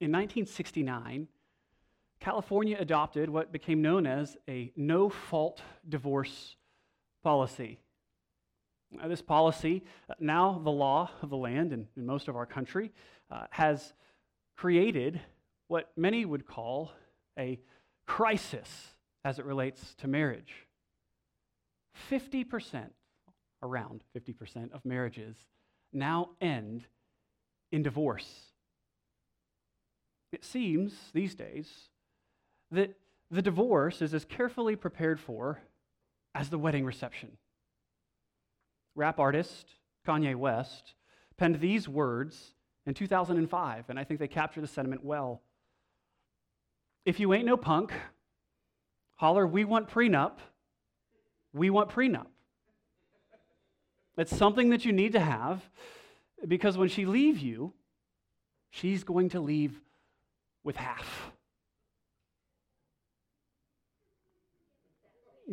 in 1969, California adopted what became known as a no fault divorce policy. Now, this policy, uh, now the law of the land in, in most of our country, uh, has created what many would call a crisis as it relates to marriage. 50%, around 50% of marriages now end in divorce. It seems these days that the divorce is as carefully prepared for as the wedding reception. Rap artist Kanye West penned these words in 2005, and I think they capture the sentiment well. If you ain't no punk, holler, we want prenup. We want prenup. It's something that you need to have because when she leaves you, she's going to leave with half.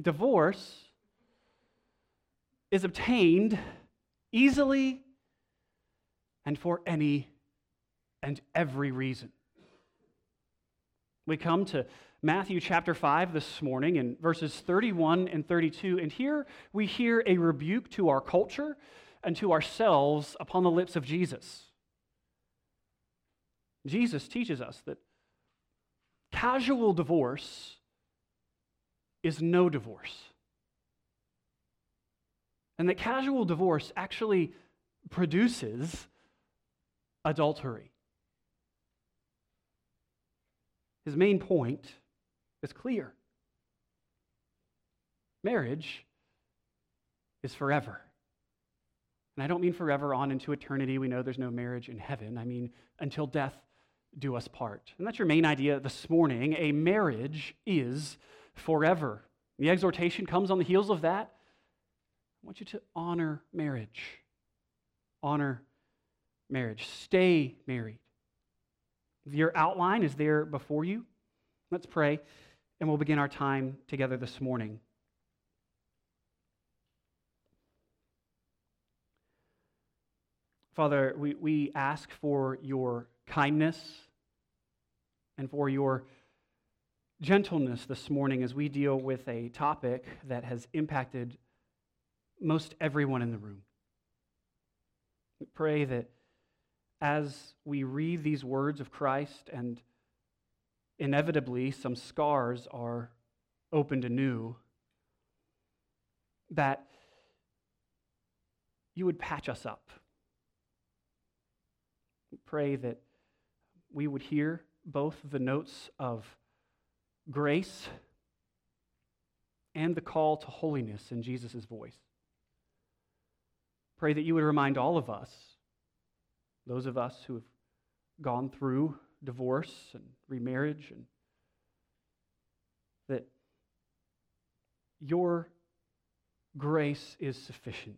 Divorce is obtained easily and for any and every reason. We come to Matthew chapter 5 this morning in verses 31 and 32, and here we hear a rebuke to our culture and to ourselves upon the lips of Jesus. Jesus teaches us that casual divorce is no divorce. And that casual divorce actually produces adultery. His main point is clear marriage is forever. And I don't mean forever on into eternity. We know there's no marriage in heaven. I mean until death do us part. And that's your main idea this morning. A marriage is forever. The exhortation comes on the heels of that. I want you to honor marriage. Honor marriage. Stay married. Your outline is there before you. Let's pray, and we'll begin our time together this morning. Father, we, we ask for your kindness and for your gentleness this morning as we deal with a topic that has impacted most everyone in the room. Pray that as we read these words of Christ and inevitably some scars are opened anew, that you would patch us up. Pray that we would hear both the notes of grace and the call to holiness in Jesus' voice. Pray that you would remind all of us, those of us who have gone through divorce and remarriage, and that your grace is sufficient.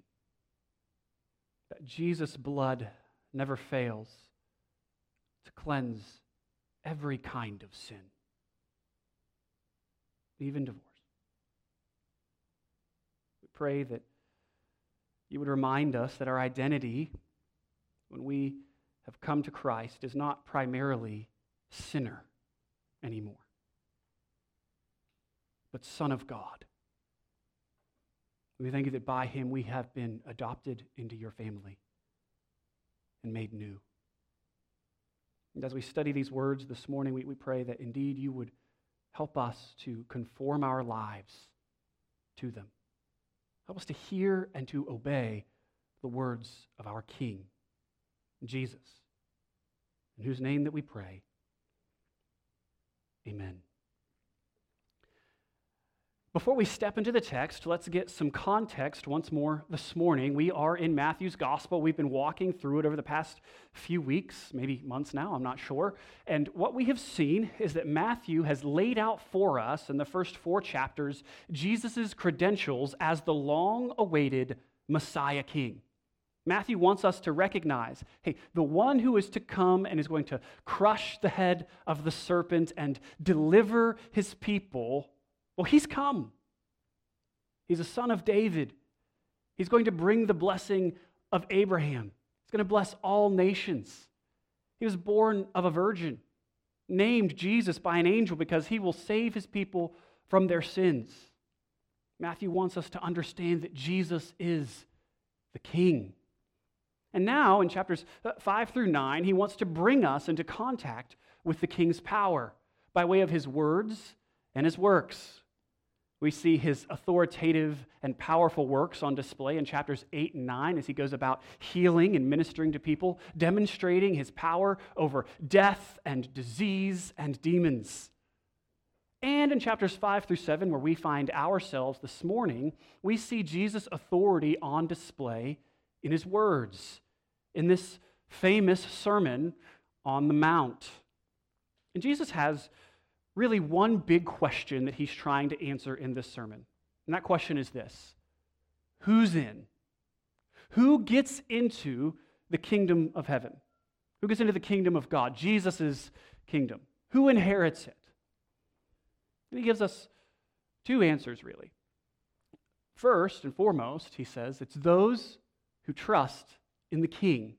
That Jesus' blood never fails to cleanse every kind of sin, even divorce. We pray that you would remind us that our identity, when we have come to Christ, is not primarily sinner anymore, but Son of God. We thank you that by him we have been adopted into your family and made new. And as we study these words this morning, we, we pray that indeed you would help us to conform our lives to them. Help us to hear and to obey the words of our King, Jesus, in whose name that we pray. Amen. Before we step into the text, let's get some context once more this morning. We are in Matthew's gospel. We've been walking through it over the past few weeks, maybe months now, I'm not sure. And what we have seen is that Matthew has laid out for us in the first four chapters Jesus' credentials as the long awaited Messiah King. Matthew wants us to recognize hey, the one who is to come and is going to crush the head of the serpent and deliver his people well, he's come. He's a son of David. He's going to bring the blessing of Abraham. He's going to bless all nations. He was born of a virgin. named Jesus by an angel because he will save his people from their sins. Matthew wants us to understand that Jesus is the King. And now, in chapters uh, 5 through 9, he wants to bring us into contact with the King's power by way of his words and his works. We see his authoritative and powerful works on display in chapters 8 and 9 as he goes about healing and ministering to people, demonstrating his power over death and disease and demons. And in chapters 5 through 7, where we find ourselves this morning, we see Jesus' authority on display in his words, in this famous Sermon on the Mount. And Jesus has really one big question that he's trying to answer in this sermon. And that question is this Who's in? Who gets into the kingdom of heaven? Who gets into the kingdom of God? Jesus' kingdom. Who inherits it? And he gives us two answers, really. First and foremost, he says, it's those who trust in the king.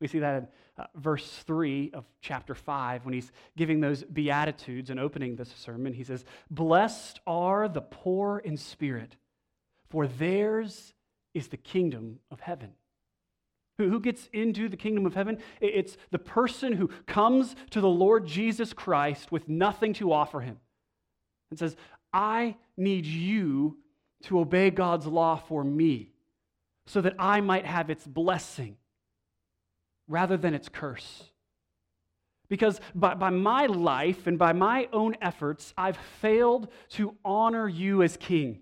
We see that in uh, verse 3 of chapter 5 when he's giving those Beatitudes and opening this sermon. He says, Blessed are the poor in spirit, for theirs is the kingdom of heaven. Who gets into the kingdom of heaven? It's the person who comes to the Lord Jesus Christ with nothing to offer him and says, I need you to obey God's law for me so that I might have its blessing rather than its curse. Because by, by my life and by my own efforts, I've failed to honor you as king.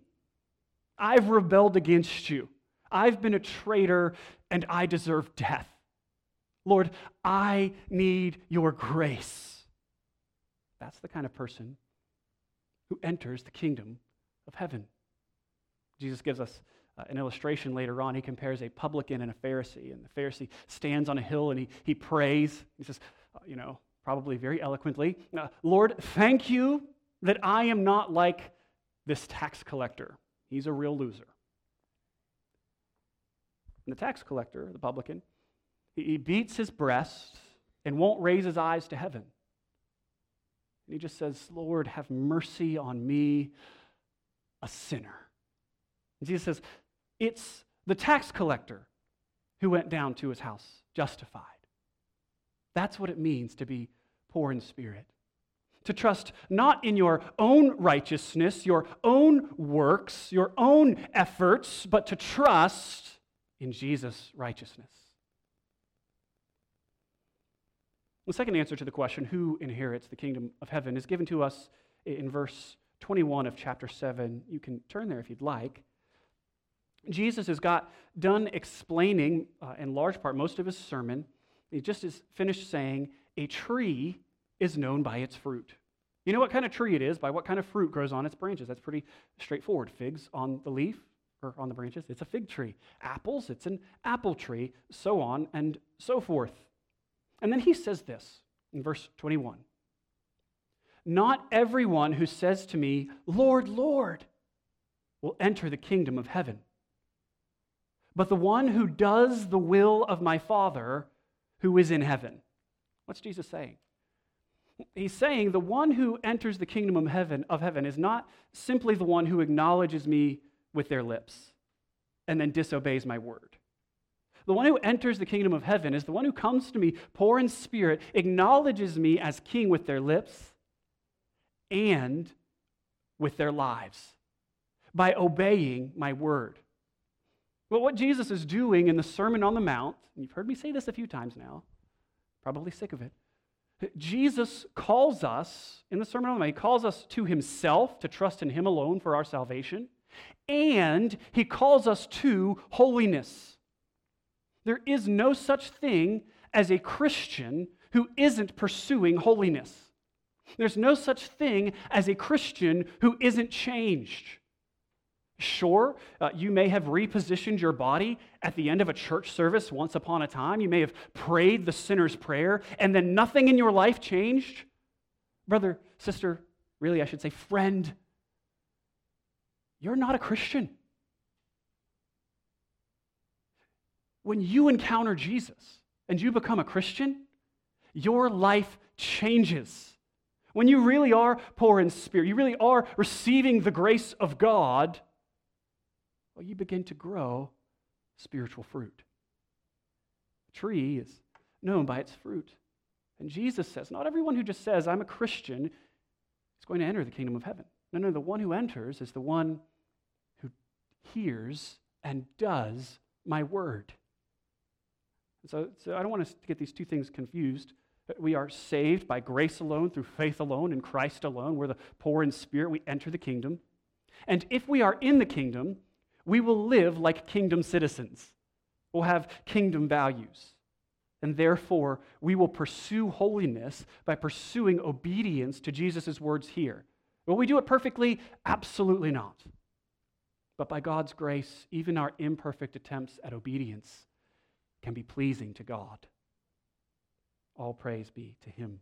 I've rebelled against you. I've been a traitor and I deserve death. Lord, I need your grace. That's the kind of person who enters the kingdom of heaven. Jesus gives us uh, an illustration later on. He compares a publican and a Pharisee. And the Pharisee stands on a hill and he, he prays. He says, uh, you know, probably very eloquently, uh, Lord, thank you that I am not like this tax collector. He's a real loser. And the tax collector, the publican, he, beats his breast and won't raise his eyes to heaven. And he just says, Lord, have mercy on me, a sinner. And Jesus says, It's the tax collector who went down to his house justified. That's what it means to be poor in spirit. To trust not in your own righteousness, your own works, your own efforts, but to trust in Jesus' righteousness. The second answer to the question, who inherits the kingdom of heaven, is given to us in verse 21 of chapter 7. You can turn there if you'd like. Jesus has got done explaining, uh, in large part, most of his sermon. He just is finished saying, A tree is known by its fruit. You know what kind of tree it is, by what kind of fruit grows on its branches. That's pretty straightforward. Figs on the leaf or on the branches, it's a fig tree. Apples, it's an apple tree, so on and so forth. And then he says this in verse 21 Not everyone who says to me, Lord, Lord, will enter the kingdom of heaven but the one who does the will of my Father who is in heaven. What's Jesus saying? He's saying the one who enters the kingdom of heaven, of heaven is not simply the one who acknowledges me with their lips and then disobeys my word. The one who enters the kingdom of heaven is the one who comes to me poor in spirit, acknowledges me as king with their lips and with their lives by obeying my word. But what Jesus is doing in the Sermon on the Mount, and you've heard me say this a few times now, probably sick of it. Jesus calls us in the Sermon on the Mount, he calls us to himself to trust in him alone for our salvation, and he calls us to holiness. There is no such thing as a Christian who isn't pursuing holiness. There's no such thing as a Christian who isn't changed. Sure, uh, you may have repositioned your body at the end of a church service once upon a time. You may have prayed the sinner's prayer, and then nothing in your life changed. Brother, sister, really, I should say, friend, you're not a Christian. When you encounter Jesus and you become a Christian, your life changes. When you really are poor in spirit, you really are receiving the grace of God, well, you begin to grow spiritual fruit. A tree is known by its fruit. And Jesus says, not everyone who just says, I'm a Christian, is going to enter the kingdom of heaven. No, no, the one who enters is the one who hears and does my word. So, so I don't want us to get these two things confused. We are saved by grace alone, through faith alone, in Christ alone. We're the poor in spirit. We enter the kingdom. And if we are in the kingdom, we will live like kingdom citizens. We'll have kingdom values. And therefore, we will pursue holiness by pursuing obedience to Jesus' words here. Will we do it perfectly? Absolutely not. But by God's grace, even our imperfect attempts at obedience can be pleasing to God. All praise be to Him.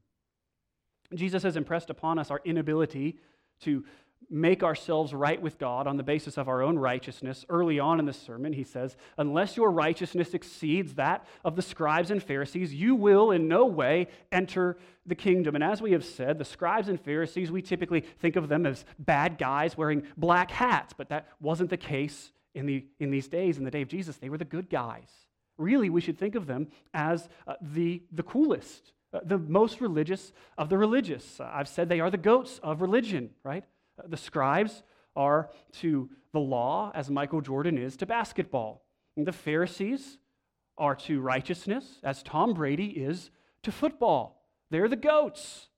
Jesus has impressed upon us our inability to make ourselves right with God on the basis of our own righteousness. Early on in the sermon, he says, Unless your righteousness exceeds that of the scribes and Pharisees, you will in no way enter the kingdom. And as we have said, the scribes and Pharisees, we typically think of them as bad guys wearing black hats, but that wasn't the case in, the, in these days. In the day of Jesus, they were the good guys. Really, we should think of them as uh, the, the coolest. Uh, the most religious of the religious. Uh, I've said they are the goats of religion, right? The scribes are to the law as Michael Jordan is to basketball. And the Pharisees are to righteousness as Tom Brady is to football. They're the goats.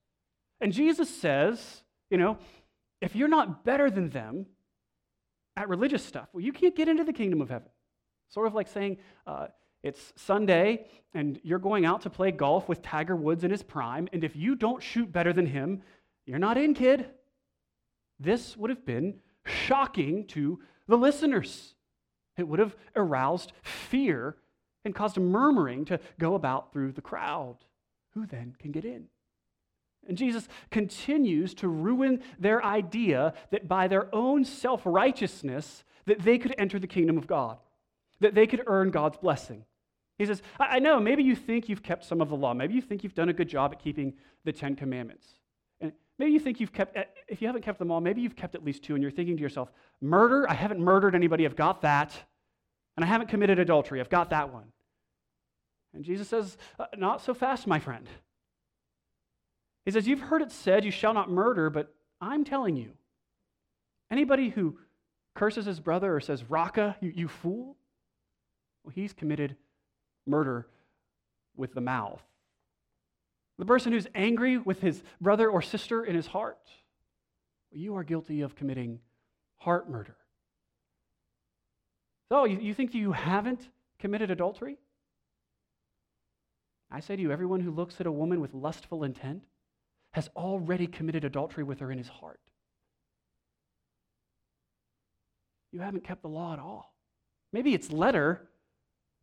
And Jesus says, you know, if you're not better than them at religious stuff, well, you can't get into the kingdom of heaven. Sort of like saying, uh, it's Sunday and you're going out to play golf with Tiger Woods in his prime, and if you don't shoot better than him, you're not in, kid. This would have been shocking to the listeners. It would have aroused fear and caused a murmuring to go about through the crowd. Who then can get in? And Jesus continues to ruin their idea that by their own self-righteousness that they could enter the kingdom of God, that they could earn God's blessing. He says, I know, maybe you think you've kept some of the law. Maybe you think you've done a good job at keeping the Ten Commandments. Maybe you think you've kept, eh, if you haven't kept them all, maybe you've kept at least two, and you're thinking to yourself, murder? I haven't murdered anybody, I've got that. And I haven't committed adultery, I've got that one. And Jesus says, uh, Not so fast, my friend. He says, You've heard it said, You shall not murder, but I'm telling you, anybody who curses his brother or says, Raca, you, you fool, well, he's committed murder with the mouth. The person who's angry with his brother or sister in his heart, you are guilty of committing heart murder. So, you, you think you haven't committed adultery? I say to you, everyone who looks at a woman with lustful intent has already committed adultery with her in his heart. You haven't kept the law at all. Maybe it's letter,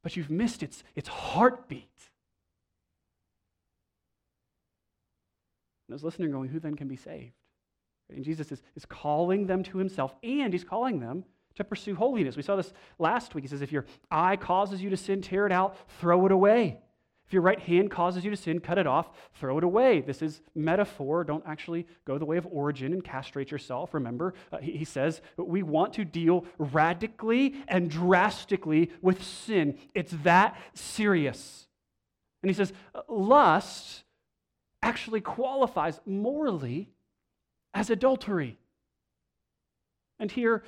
but you've missed its, its heartbeat. And was listening going, who then can be saved? And Jesus is, is calling them to himself, and he's calling them to pursue holiness. We saw this last week. He says, if your eye causes you to sin, tear it out, throw it away. If your right hand causes you to sin, cut it off, throw it away. This is metaphor. Don't actually go the way of Origen and castrate yourself. Remember, uh, he, he says we want to deal radically and drastically with sin. It's that serious. And he says, lust actually qualifies morally as adultery. And here,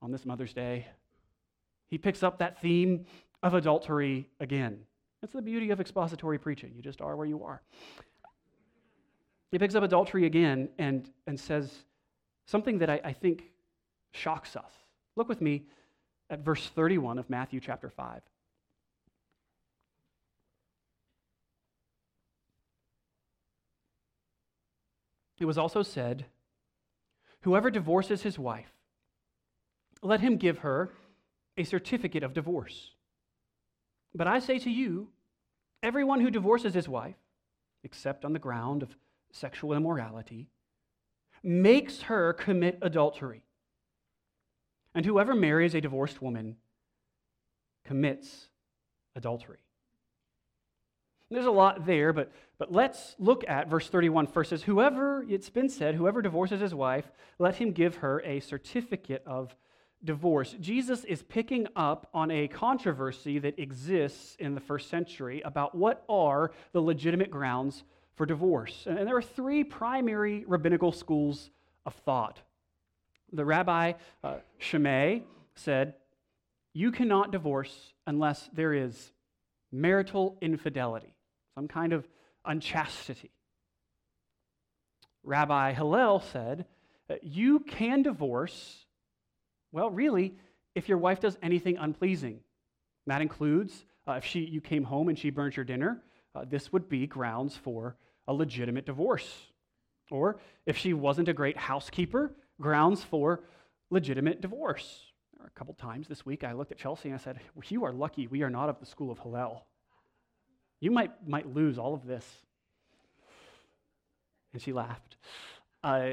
on this Mother's Day, he picks up that theme of adultery again. That's the beauty of expository preaching. You just are where you are. He picks up adultery again and, and says something that I, I think shocks us. Look with me at verse 31 of Matthew chapter 5. It was also said, Whoever divorces his wife, let him give her a certificate of divorce. But I say to you, everyone who divorces his wife, except on the ground of sexual immorality, makes her commit adultery. And whoever marries a divorced woman commits adultery. There's a lot there, but, but let's look at verse 31 first. Says, Whoever, it's been said, whoever divorces his wife, let him give her a certificate of divorce. Jesus is picking up on a controversy that exists in the first century about what are the legitimate grounds for divorce. And there are three primary rabbinical schools of thought. The rabbi uh, said, You cannot divorce unless there is marital infidelity some kind of unchastity. Rabbi Hillel said, You can divorce, well, really, if your wife does anything unpleasing. That includes uh, if she, you came home and she burnt your dinner, uh, this would be grounds for a legitimate divorce. Or if she wasn't a great housekeeper, grounds for legitimate divorce. A couple times this week, I looked at Chelsea and I said, You are lucky we are not of the school of Hillel. You might, might lose all of this. And she laughed. Uh,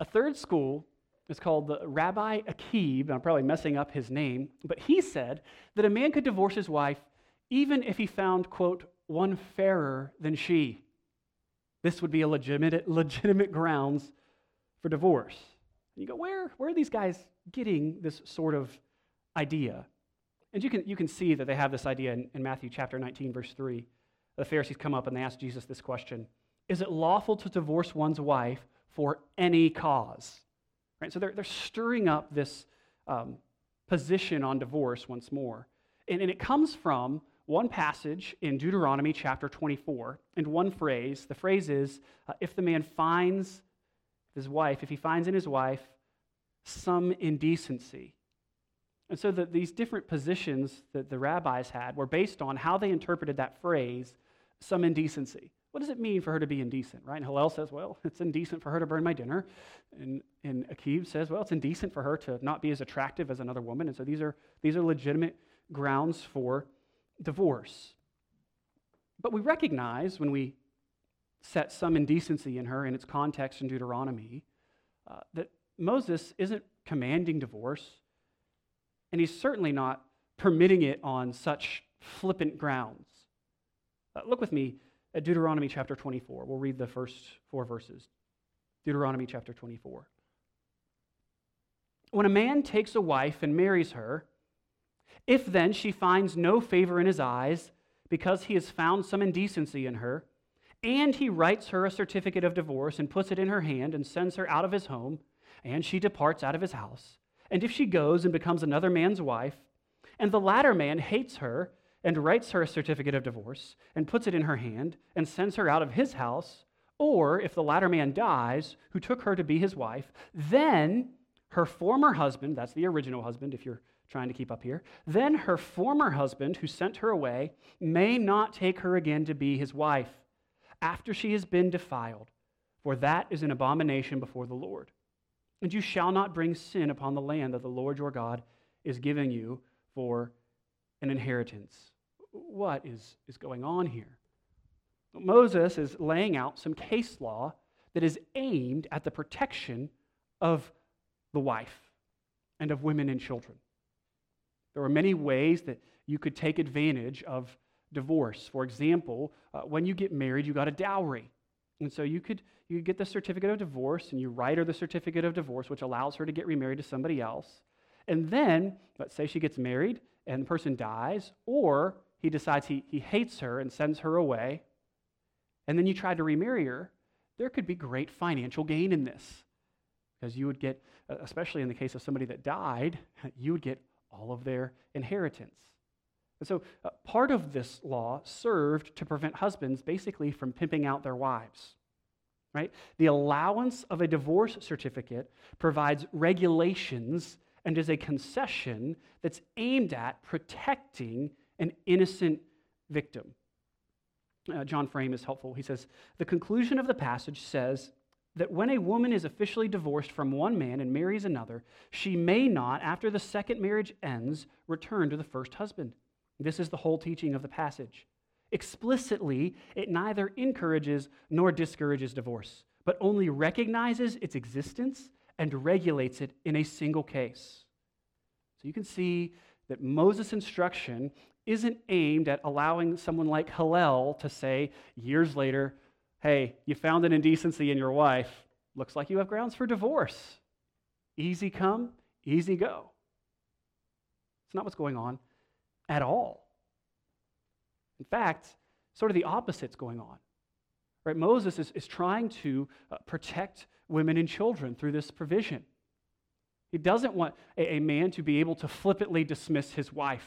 a third school is called the Rabbi Akib. I'm probably messing up his name, but he said that a man could divorce his wife even if he found, quote, one fairer than she. This would be a legitimate, legitimate grounds for divorce. And you go, where, where are these guys getting this sort of idea? And you can, you can see that they have this idea in, in Matthew chapter 19, verse 3. The Pharisees come up and they ask Jesus this question Is it lawful to divorce one's wife for any cause? Right? So they're, they're stirring up this um, position on divorce once more. And, and it comes from one passage in Deuteronomy chapter 24 and one phrase. The phrase is uh, if the man finds his wife, if he finds in his wife some indecency, and so the, these different positions that the rabbis had were based on how they interpreted that phrase, some indecency. What does it mean for her to be indecent, right? And Hillel says, well, it's indecent for her to burn my dinner. And, and Akib says, well, it's indecent for her to not be as attractive as another woman. And so these are, these are legitimate grounds for divorce. But we recognize when we set some indecency in her in its context in Deuteronomy uh, that Moses isn't commanding divorce. And he's certainly not permitting it on such flippant grounds. Uh, look with me at Deuteronomy chapter 24. We'll read the first four verses. Deuteronomy chapter 24. When a man takes a wife and marries her, if then she finds no favor in his eyes, because he has found some indecency in her, and he writes her a certificate of divorce and puts it in her hand and sends her out of his home, and she departs out of his house, and if she goes and becomes another man's wife, and the latter man hates her and writes her a certificate of divorce and puts it in her hand and sends her out of his house, or if the latter man dies, who took her to be his wife, then her former husband, that's the original husband if you're trying to keep up here, then her former husband who sent her away may not take her again to be his wife after she has been defiled, for that is an abomination before the Lord. And you shall not bring sin upon the land that the Lord your God is giving you for an inheritance. What is, is going on here? Moses is laying out some case law that is aimed at the protection of the wife and of women and children. There are many ways that you could take advantage of divorce. For example, uh, when you get married, you got a dowry. And so you could you get the certificate of divorce and you write her the certificate of divorce, which allows her to get remarried to somebody else. And then, let's say she gets married and the person dies, or he decides he, he hates her and sends her away, and then you try to remarry her, there could be great financial gain in this. Because you would get, especially in the case of somebody that died, you would get all of their inheritance. And so, uh, part of this law served to prevent husbands basically from pimping out their wives right? The allowance of a divorce certificate provides regulations and is a concession that's aimed at protecting an innocent victim. Uh, John Frame is helpful. He says The conclusion of the passage says that when a woman is officially divorced from one man and marries another, she may not, after the second marriage ends, return to the first husband. This is the whole teaching of the passage. Explicitly, it neither encourages nor discourages divorce, but only recognizes its existence and regulates it in a single case. So you can see that Moses' instruction isn't aimed at allowing someone like Hillel to say years later, hey, you found an indecency in your wife. Looks like you have grounds for divorce. Easy come, easy go. It's not what's going on at all. In fact, sort of the opposite's going on. Right? Moses is, is trying to uh, protect women and children through this provision. He doesn't want a, a man to be able to flippantly dismiss his wife.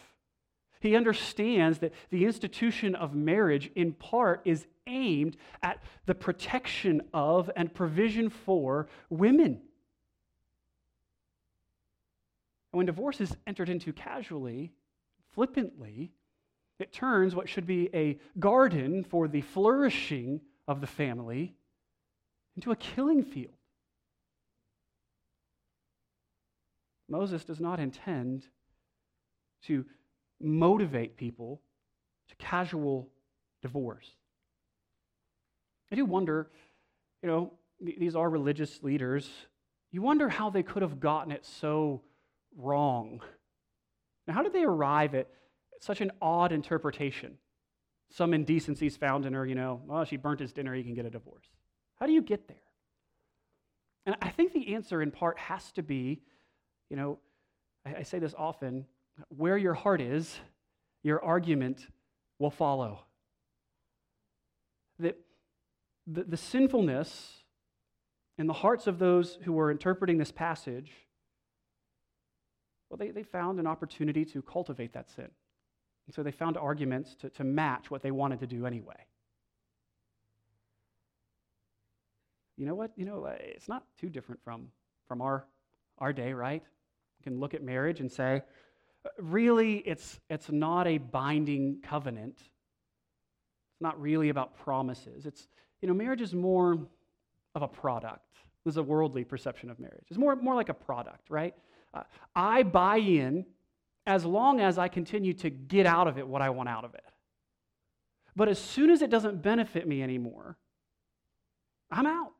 He understands that the institution of marriage, in part, is aimed at the protection of and provision for women. And when divorce is entered into casually, flippantly, it turns what should be a garden for the flourishing of the family into a killing field. Moses does not intend to motivate people to casual divorce. I do wonder, you know, these are religious leaders. You wonder how they could have gotten it so wrong. Now, how did they arrive at such an odd interpretation? Some indecencies found in her, you know, well, she burnt his dinner, he can get a divorce. How do you get there? And I think the answer in part has to be, you know, I, I say this often where your heart is, your argument will follow. That the, the sinfulness in the hearts of those who were interpreting this passage, well, they, they found an opportunity to cultivate that sin. And so they found arguments to, to match what they wanted to do anyway. You know what? You know, uh, it's not too different from, from our, our day, right? You can look at marriage and say, really, it's, it's not a binding covenant. It's not really about promises. It's, you know, marriage is more of a product. This is a worldly perception of marriage. It's more, more like a product, right? Uh, I buy in as long as I continue to get out of it what I want out of it. But as soon as it doesn't benefit me anymore, I'm out.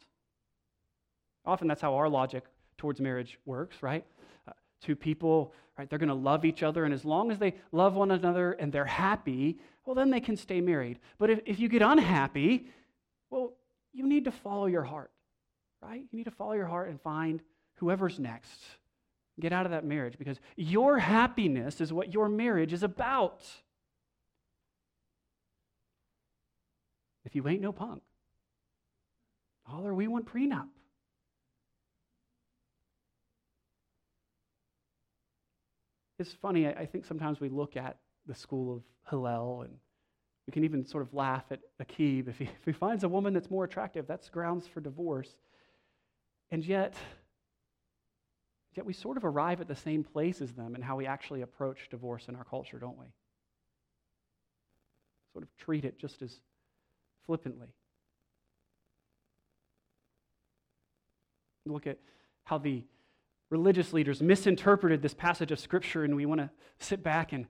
Often that's how our logic towards marriage works, right? Uh, two people right? They're going to love each other, and as long as they love one another and they're happy, well, then they can stay married. But if, if you get unhappy, well, you need to follow your heart, right? You need to follow your heart and find whoever's next. Get out of that marriage because your happiness is what your marriage is about. If you ain't no punk, holler, we want prenup. It's funny, I think sometimes we look at the school of Hillel and we can even sort of laugh at Akib. If he, if he finds a woman that's more attractive, that's grounds for divorce. And yet, yet we sort of arrive at the same place as them in how we actually approach divorce in our culture, don't we? Sort of treat it just as flippantly. Look at how the religious leaders misinterpreted this passage of Scripture, and we want to sit back and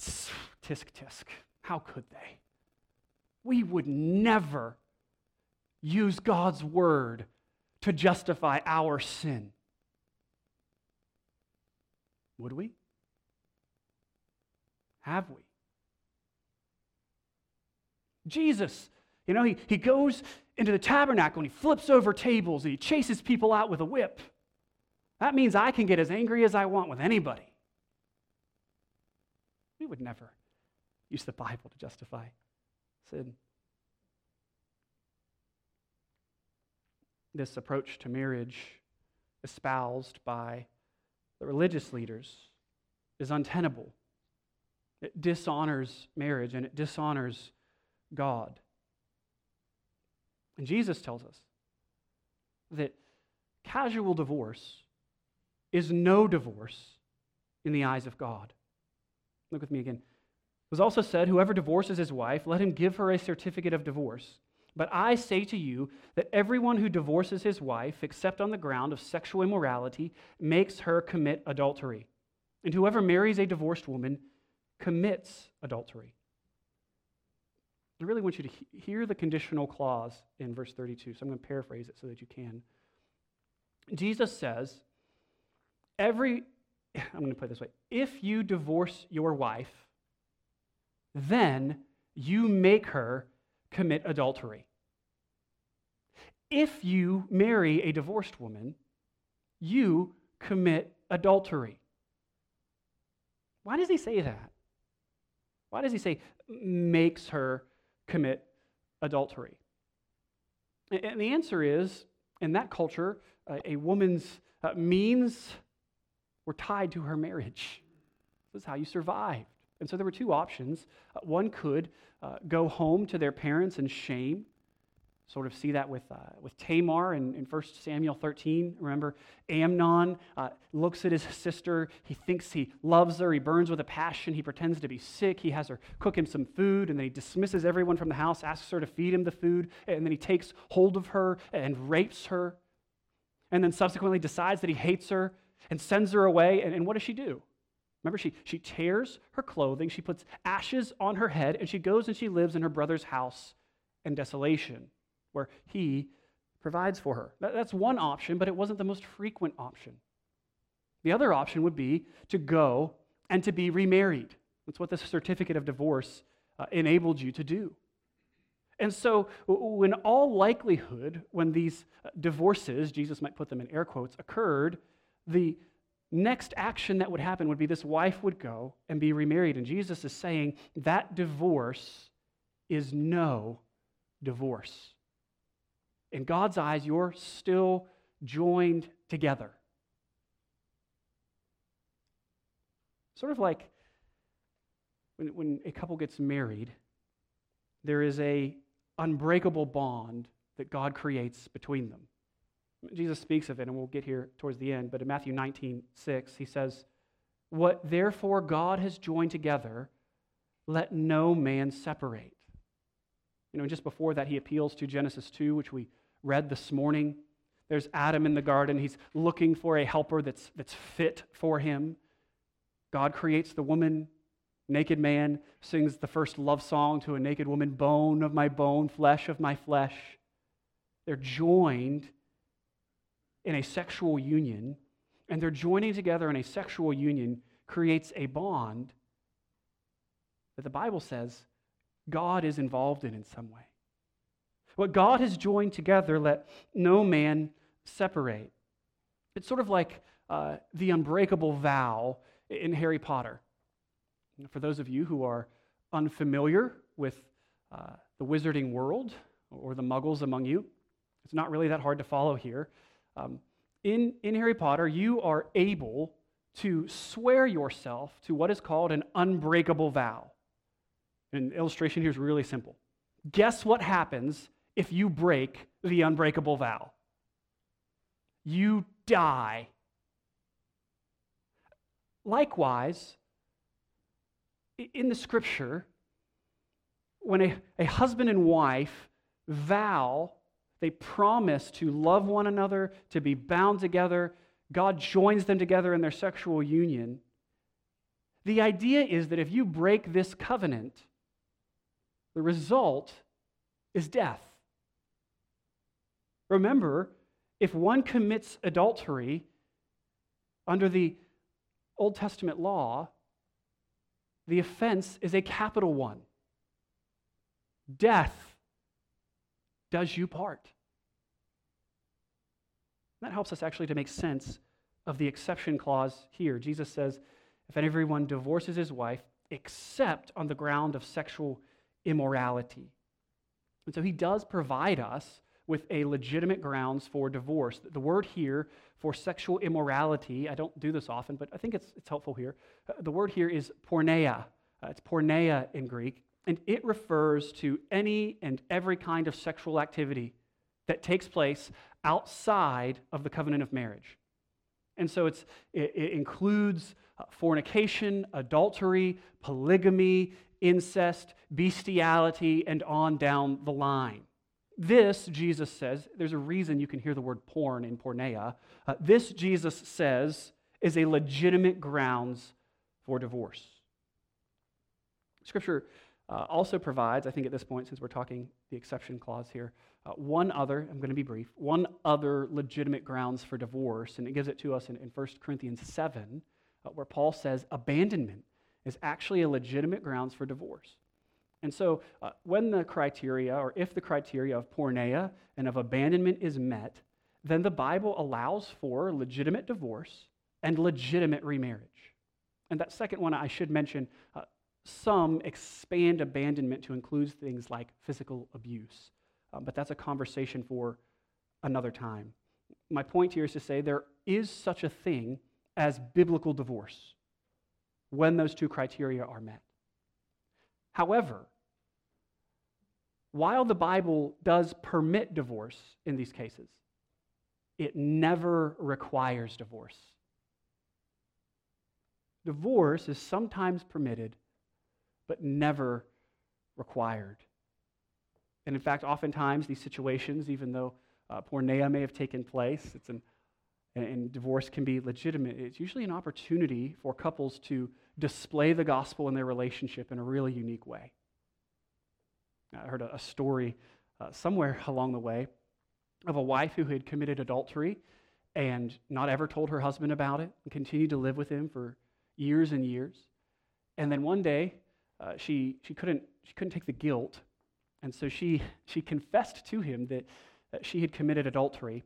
tisk tisk. How could they? We would never use God's word to justify our sin. Would we? Have we? Jesus, you know, he, he goes into the tabernacle and he flips over tables and he chases people out with a whip. That means I can get as angry as I want with anybody. We would never use the Bible to justify sin. This approach to marriage, espoused by the religious leaders, is untenable. It dishonors marriage and it dishonors God. And Jesus tells us that casual divorce is no divorce in the eyes of God. Look with me again. It was also said, Whoever divorces his wife, let him give her a certificate of divorce. But I say to you that everyone who divorces his wife, except on the ground of sexual immorality, makes her commit adultery. And whoever marries a divorced woman commits adultery. I really want you to hear the conditional clause in verse 32, so I'm going to paraphrase it so that you can. Jesus says, every, I'm going to put it this way if you divorce your wife, then you make her commit adultery. If you marry a divorced woman, you commit adultery. Why does he say that? Why does he say makes her commit adultery? And the answer is in that culture, uh, a woman's uh, means were tied to her marriage. This is how you survived. And so there were two options. Uh, one could uh, go home to their parents in shame. Sort of see that with, uh, with Tamar in, in 1 Samuel 13. Remember, Amnon uh, looks at his sister. He thinks he loves her. He burns with a passion. He pretends to be sick. He has her cook him some food, and then he dismisses everyone from the house, asks her to feed him the food, and then he takes hold of her and rapes her, and then subsequently decides that he hates her and sends her away. And, and what does she do? Remember, she, she tears her clothing, she puts ashes on her head, and she goes and she lives in her brother's house in desolation, where he provides for her. That, that's one option, but it wasn't the most frequent option. The other option would be to go and to be remarried. That's what the certificate of divorce uh, enabled you to do. And so, in all likelihood, when these uh, divorces, Jesus might put them in air quotes, occurred, the next action that would happen would be this wife would go and be remarried. And Jesus is saying that divorce is no divorce. In God's eyes, you're still joined together. Sort of like when, when a couple gets married, there is a unbreakable bond that God creates between them. Jesus speaks of it, and we'll get here towards the end, but in Matthew 19, 6, he says, What therefore God has joined together, let no man separate. You know, just before that, he appeals to Genesis 2, which we read this morning. There's Adam in the garden. He's looking for a helper that's, that's fit for him. God creates the woman. Naked man sings the first love song to a naked woman bone of my bone, flesh of my flesh. They're joined in a sexual union, and they're joining together in a sexual union creates a bond that the Bible says God is involved in in some way. What God has joined together, let no man separate. It's sort of like uh, the unbreakable vow in Harry Potter. For those of you who are unfamiliar with uh, the wizarding world or the muggles among you, it's not really that hard to follow here. Um, in, in Harry Potter, you are able to swear yourself to what is called an unbreakable vow. An illustration here is really simple. Guess what happens if you break the unbreakable vow? You die. Likewise, in the scripture, when a, a husband and wife vow they promise to love one another, to be bound together. God joins them together in their sexual union. The idea is that if you break this covenant, the result is death. Remember, if one commits adultery under the Old Testament law, the offense is a capital one death does you part. That helps us actually to make sense of the exception clause here. Jesus says, if everyone divorces his wife except on the ground of sexual immorality. And so he does provide us with a legitimate grounds for divorce. The word here for sexual immorality, I don't do this often, but I think it's, it's helpful here. Uh, the word here is porneia. Uh, it's porneia in Greek and it refers to any and every kind of sexual activity that takes place outside of the covenant of marriage. And so it, it includes uh, fornication, adultery, polygamy, incest, bestiality, and on down the line. This, Jesus says, there's a reason you can hear the word porn in porneia. Uh, this, Jesus says, is a legitimate grounds for divorce. Scripture uh, also provides, I think at this point, since we're talking the exception clause here, uh, one other, I'm going to be brief, one other legitimate grounds for divorce, and it gives it to us in, in 1 Corinthians 7, uh, where Paul says abandonment is actually a legitimate grounds for divorce. And so, uh, when the criteria, or if the criteria of porneia and of abandonment is met, then the Bible allows for legitimate divorce and legitimate remarriage. And that second one, I should mention, uh, some expand abandonment to include things like physical abuse. Um, but that's a conversation for another time. My point here is to say there is such a thing as biblical divorce when those two criteria are met. However, while the Bible does permit divorce in these cases, it never requires divorce. Divorce is sometimes permitted, but never required. And in fact, oftentimes these situations, even though uh, porneia may have taken place, it's an, and divorce can be legitimate, it's usually an opportunity for couples to display the gospel in their relationship in a really unique way. I heard a, a story uh, somewhere along the way of a wife who had committed adultery and not ever told her husband about it and continued to live with him for years and years. And then one day, uh, she, she, couldn't, she couldn't take the guilt, and so she, she confessed to him that, that she had committed adultery.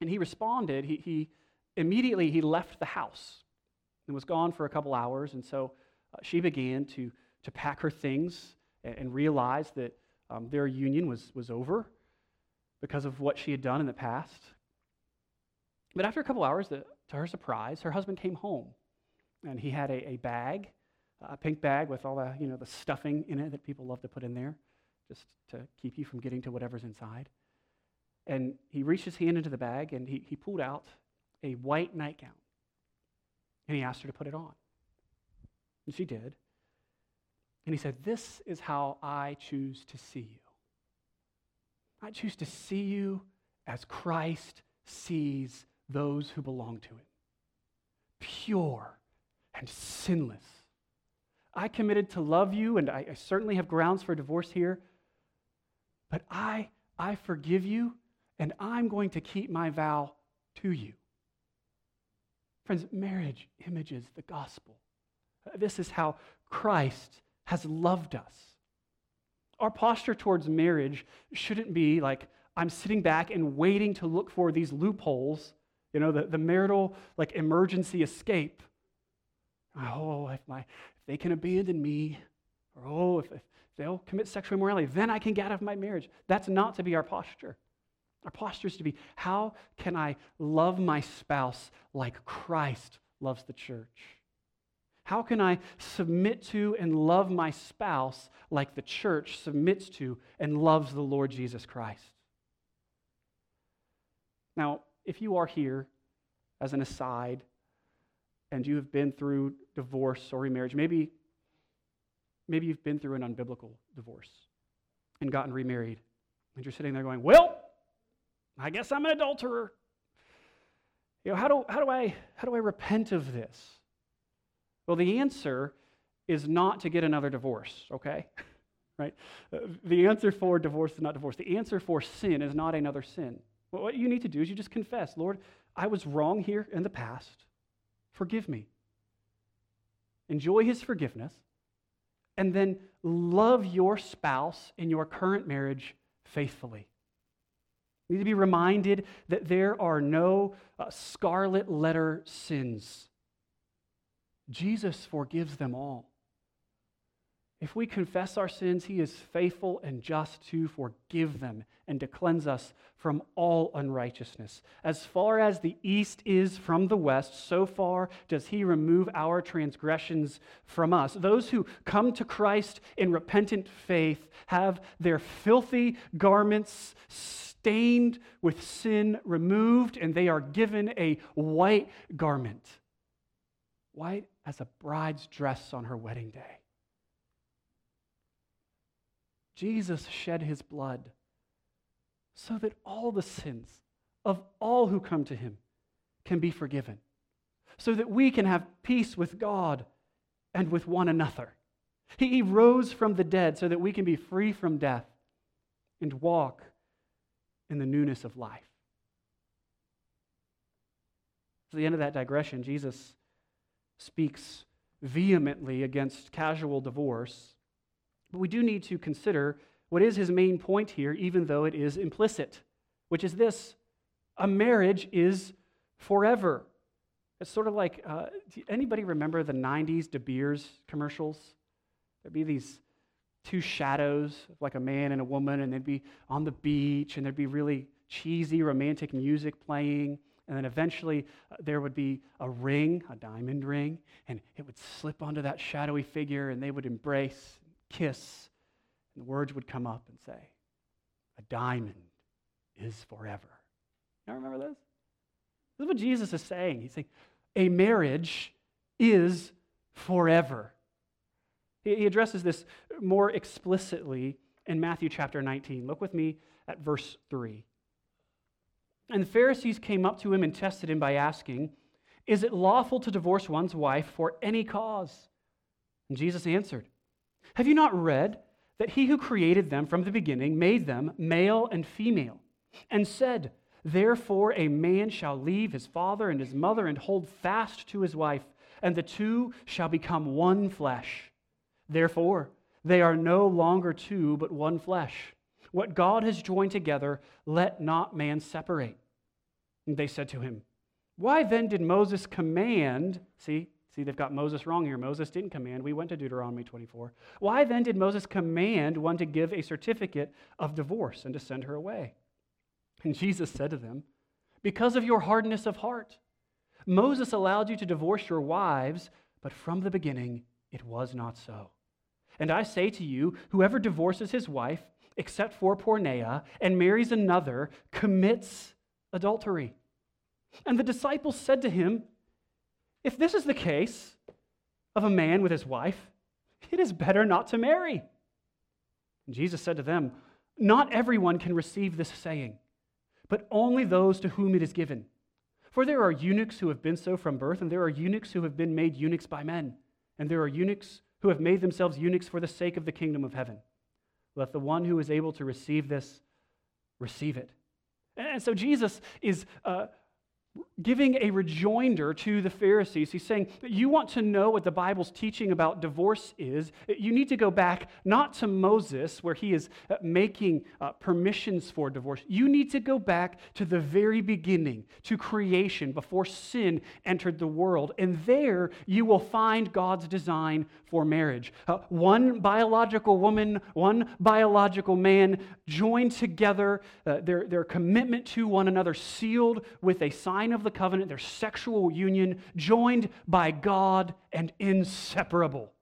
And he responded, he, he immediately he left the house and was gone for a couple hours. And so uh, she began to, to pack her things and, and realized that um, their union was, was over because of what she had done in the past. But after a couple hours, the, to her surprise, her husband came home. And he had a, a bag, a pink bag with all the, you know, the stuffing in it that people love to put in there, just to keep you from getting to whatever's inside. And he reached his hand into the bag and he, he pulled out a white nightgown. And he asked her to put it on. And she did. And he said, This is how I choose to see you. I choose to see you as Christ sees those who belong to him pure and sinless. I committed to love you, and I, I, certainly have grounds for divorce here, but I, I forgive you, and I'm going to keep my vow to you. Friends, marriage images the gospel. This is how Christ has loved us. Our posture towards marriage shouldn't be like, I'm sitting back and waiting to look for these loopholes, you know, the, the marital like emergency escape. Oh, if, my, they can abandon me, or oh, if, if they'll commit sexual immorality, then I can get out of my marriage. That's not to be our posture. Our posture is to be, how can I love my spouse like Christ loves the church? How can I submit to and love my spouse like the church submits to and loves the Lord Jesus Christ? Now, if you are here as an aside and you have been through divorce or remarriage, maybe, maybe you've been through an unbiblical divorce and gotten remarried, and you're sitting there going, Well, I guess I'm an adulterer. You know, how do, how do, I, how do I repent of this? Well, the answer is not to get another divorce, okay? right? Uh, the answer for divorce is not divorce. The answer for sin is not another sin. Well, what you need to do is you just confess, Lord, I was wrong here in the past. Forgive me. Enjoy his forgiveness. And then love your spouse in your current marriage faithfully. You need to be reminded that there are no uh, scarlet letter sins Jesus forgives them all. If we confess our sins, he is faithful and just to forgive them and to cleanse us from all unrighteousness. As far as the east is from the west, so far does he remove our transgressions from us. Those who come to Christ in repentant faith have their filthy garments stained with sin removed, and they are given a white garment. White as a bride's dress on her wedding day. Jesus shed his blood so that all the sins of all who come to him can be forgiven, so that we can have peace with God and with one another. He rose from the dead so that we can be free from death and walk in the newness of life. At the end of that digression, Jesus speaks vehemently against casual divorce But we do need to consider what is his main point here, even though it is implicit, which is this a marriage is forever. It's sort of like uh, anybody remember the 90s De Beers commercials? There'd be these two shadows, like a man and a woman, and they'd be on the beach, and there'd be really cheesy romantic music playing. And then eventually uh, there would be a ring, a diamond ring, and it would slip onto that shadowy figure, and they would embrace, kiss, and the words would come up and say, A diamond is forever. You remember this? This is what Jesus is saying. He's saying, A marriage is forever. He addresses this more explicitly in Matthew chapter 19. Look with me at verse 3. And the Pharisees came up to him and tested him by asking, Is it lawful to divorce one's wife for any cause? And Jesus answered, Have you not read that he who created them from the beginning made them male and female, and said, Therefore a man shall leave his father and his mother and hold fast to his wife, and the two shall become one flesh. Therefore, they are no longer two, but one flesh. What God has joined together, let not man separate. And they said to him, Why then did Moses command? See, see, they've got Moses wrong here. Moses didn't command. We went to Deuteronomy 24. Why then did Moses command one to give a certificate of divorce and to send her away? And Jesus said to them, Because of your hardness of heart. Moses allowed you to divorce your wives, but from the beginning it was not so. And I say to you, whoever divorces his wife, except for porneia, and marries another, commits adultery. And the disciples said to him, If this is the case of a man with his wife, it is better not to marry. And Jesus said to them, Not everyone can receive this saying, but only those to whom it is given. For there are eunuchs who have been so from birth, and there are eunuchs who have been made eunuchs by men, and there are eunuchs who have made themselves eunuchs for the sake of the kingdom of heaven. Let the one who is able to receive this receive it. And so Jesus is uh, giving a rejoinder to the Pharisees. He's saying, You want to know what the Bible's teaching about divorce is? You need to go back not to Moses, where he is uh, making uh, permissions for divorce. You need to go back to the very beginning, to creation, before sin entered the world. And there you will find God's design for marriage. Uh, one biological woman, one biological man joined together, uh, their, their commitment to one another sealed with a sign sign of the covenant, their sexual union, joined by God and inseparable.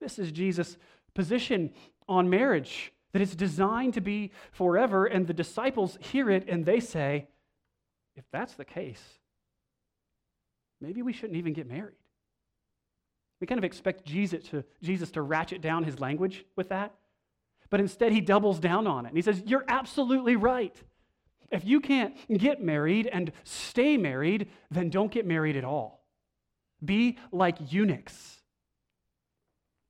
This is Jesus' position on marriage, that it's designed to be forever. And the disciples hear it and they say, if that's the case, maybe we shouldn't even get married. We kind of expect Jesus to, Jesus to ratchet down his language with that. But instead, he doubles down on it. And he says, You're absolutely right. If you can't get married and stay married, then don't get married at all. Be like eunuchs.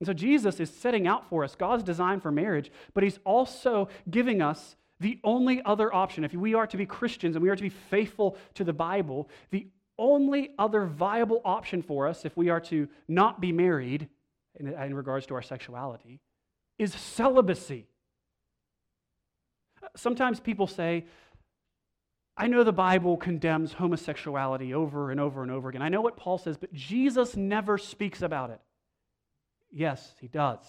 And so Jesus is setting out for us God's design for marriage, but he's also giving us the only other option. If we are to be Christians and we are to be faithful to the Bible, the only other viable option for us if we are to not be married in, in regards to our sexuality is celibacy. Sometimes people say, I know the Bible condemns homosexuality over and over and over again. I know what Paul says, but Jesus never speaks about it. Yes, he does.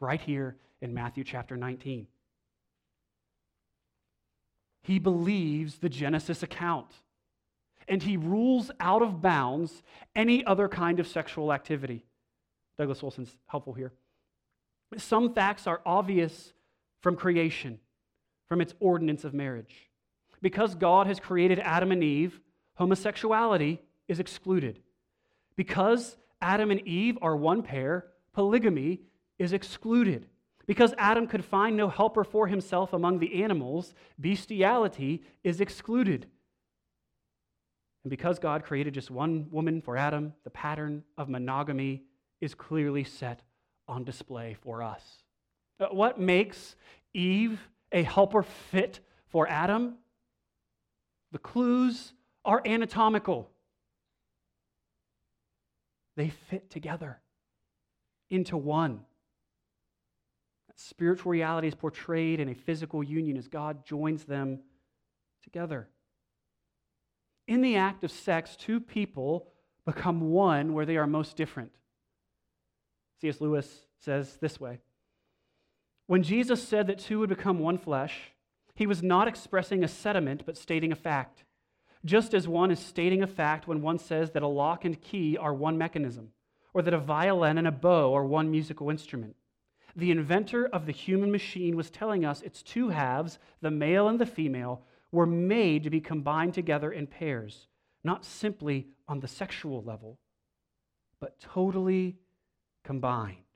Right here in Matthew chapter 19. He believes the Genesis account and he rules out of bounds any other kind of sexual activity. Douglas Wilson's helpful here. Some facts are obvious from creation, from its ordinance of marriage. Because God has created Adam and Eve, homosexuality is excluded. Because Adam and Eve are one pair, polygamy is excluded. Because Adam could find no helper for himself among the animals, bestiality is excluded. And because God created just one woman for Adam, the pattern of monogamy is clearly set on display for us. Uh, what makes Eve a helper fit for Adam? The clues are anatomical, they fit together into one. spiritual reality is portrayed in a physical union as God joins them together. In the act of sex, two people become one where they are most different. C.S. Lewis says this way When Jesus said that two would become one flesh, he was not expressing a sentiment, but stating a fact. Just as one is stating a fact when one says that a lock and key are one mechanism, or that a violin and a bow are one musical instrument. The inventor of the human machine was telling us its two halves, the male and the female, were made to be combined together in pairs, not simply on the sexual level, but totally combined.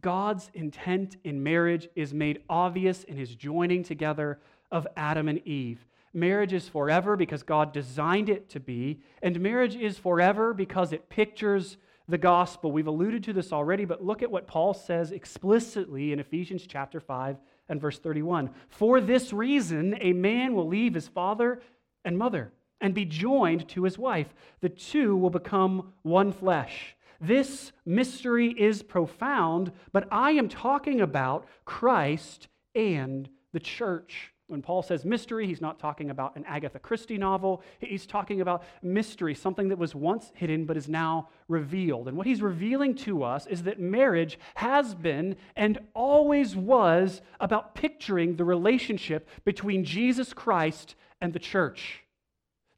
God's intent in marriage is made obvious in his joining together of Adam and Eve. Marriage is forever because God designed it to be, and marriage is forever because it pictures the gospel. We've alluded to this already, but look at what Paul says explicitly in Ephesians chapter 5 and verse 31. For this reason, a man will leave his father and mother and be joined to his wife. The two will become one flesh. This mystery is profound, but I am talking about Christ and the church. When Paul says mystery, he's not talking about an Agatha Christie novel. He's talking about mystery, something that was once hidden but is now revealed. And what he's revealing to us is that marriage has been and always was about picturing the relationship between Jesus Christ and the church.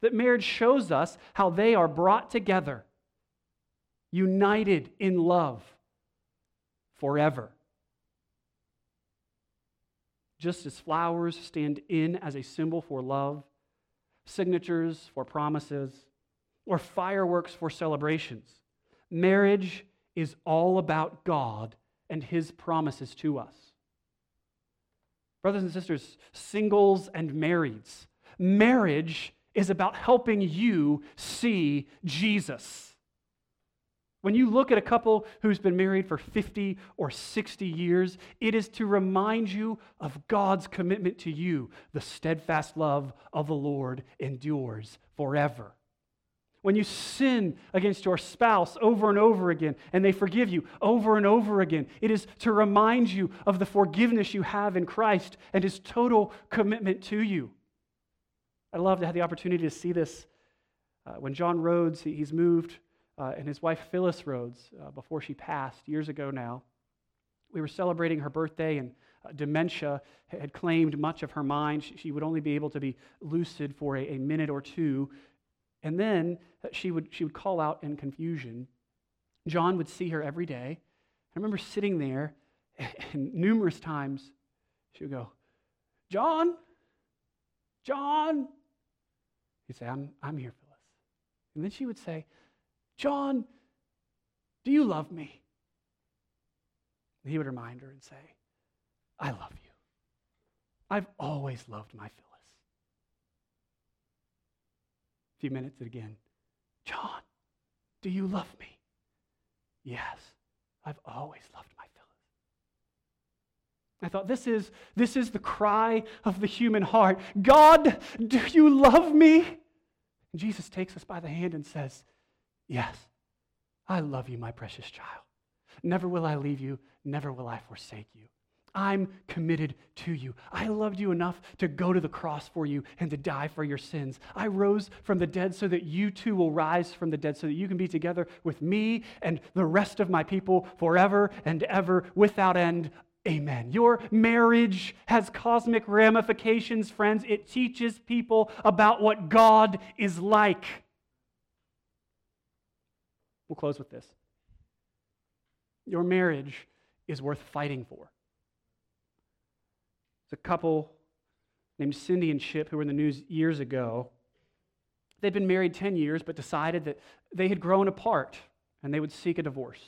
That marriage shows us how they are brought together united in love forever. Just as flowers stand in as a symbol for love, signatures for promises, or fireworks for celebrations, marriage is all about God and His promises to us. Brothers and sisters, singles and marrieds, marriage is about helping you see Jesus. When you look at a couple who's been married for 50 or 60 years, it is to remind you of God's commitment to you. The steadfast love of the Lord endures forever. When you sin against your spouse over and over again and they forgive you over and over again, it is to remind you of the forgiveness you have in Christ and his total commitment to you. I love to have the opportunity to see this. Uh, when John Rhodes, he, he's moved uh, and his wife Phyllis Rhodes uh, before she passed years ago now. We were celebrating her birthday, and uh, dementia had claimed much of her mind. She, she, would only be able to be lucid for a, a minute or two, and then uh, she would, she would call out in confusion. John would see her every day. I remember sitting there, and numerous times she would go, John, John. He'd say, I'm, I'm here, Phyllis. And then she would say, John, do you love me? And he would remind her and say, I love you. I've always loved my Phyllis. A few minutes again, John, do you love me? Yes, I've always loved my Phyllis. I thought, this is, this is the cry of the human heart God, do you love me? And Jesus takes us by the hand and says, Yes, I love you, my precious child. Never will I leave you, never will I forsake you. I'm committed to you. I loved you enough to go to the cross for you and to die for your sins. I rose from the dead so that you too will rise from the dead, so that you can be together with me and the rest of my people forever and ever without end. Amen. Your marriage has cosmic ramifications, friends. It teaches people about what God is like. We'll close with this. Your marriage is worth fighting for. There's a couple named Cindy and Chip who were in the news years ago. They'd been married 10 years, but decided that they had grown apart and they would seek a divorce.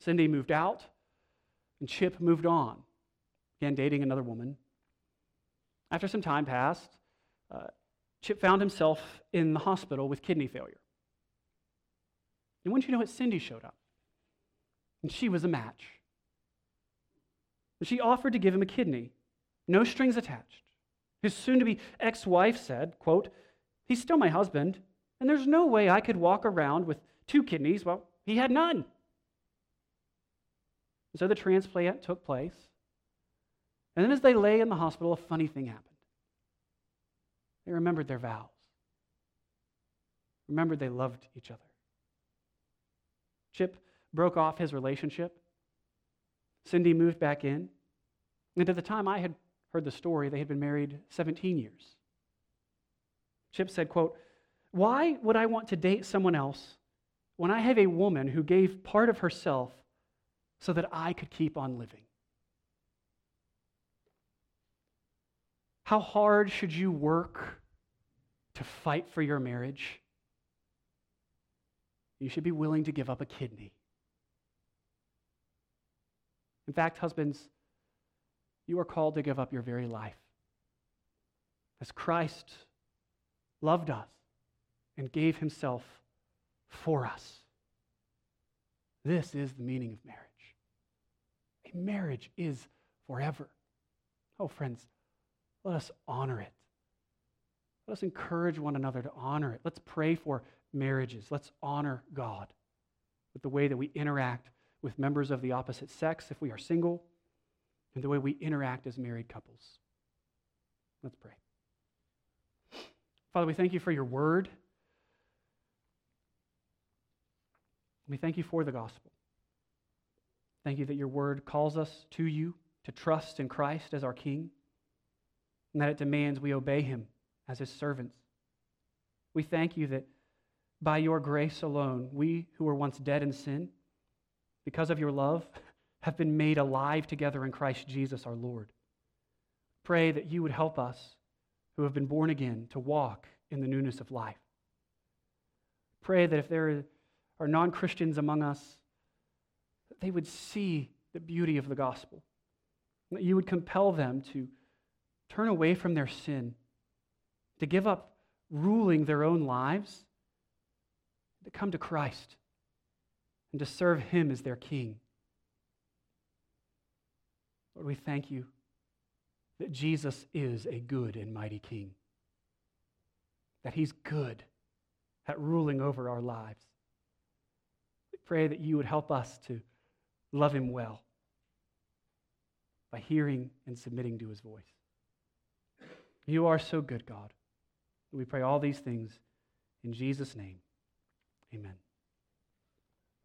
Cindy moved out, and Chip moved on, began dating another woman. After some time passed, uh, Chip found himself in the hospital with kidney failure. And wouldn't you know it, Cindy showed up. And she was a match. And she offered to give him a kidney, no strings attached. His soon to be ex wife said, quote, He's still my husband, and there's no way I could walk around with two kidneys. Well, he had none. So the transplant took place. And then as they lay in the hospital, a funny thing happened. They remembered their vows, remembered they loved each other. Chip broke off his relationship. Cindy moved back in. And at the time I had heard the story, they had been married 17 years. Chip said, quote, Why would I want to date someone else when I have a woman who gave part of herself so that I could keep on living? How hard should you work to fight for your marriage? You should be willing to give up a kidney. In fact, husbands, you are called to give up your very life. As Christ loved us and gave himself for us. This is the meaning of marriage. A marriage is forever. Oh, friends, let us honor it. Let us encourage one another to honor it. Let's pray for marriages. Let's honor God with the way that we interact with members of the opposite sex if we are single, and the way we interact as married couples. Let's pray. Father, we thank you for your word. We thank you for the gospel. Thank you that your word calls us to you to trust in Christ as our King, and that it demands we obey him as his servants. We thank you that by your grace alone, we who were once dead in sin, because of your love, have been made alive together in Christ Jesus our Lord. Pray that you would help us who have been born again to walk in the newness of life. Pray that if there are non Christians among us, that they would see the beauty of the gospel, that you would compel them to turn away from their sin, to give up ruling their own lives, to come to Christ and to serve Him as their King. Lord, we thank you that Jesus is a good and mighty King, that He's good at ruling over our lives. We pray that you would help us to love Him well by hearing and submitting to His voice. You are so good, God. We pray all these things in Jesus' name. Amen.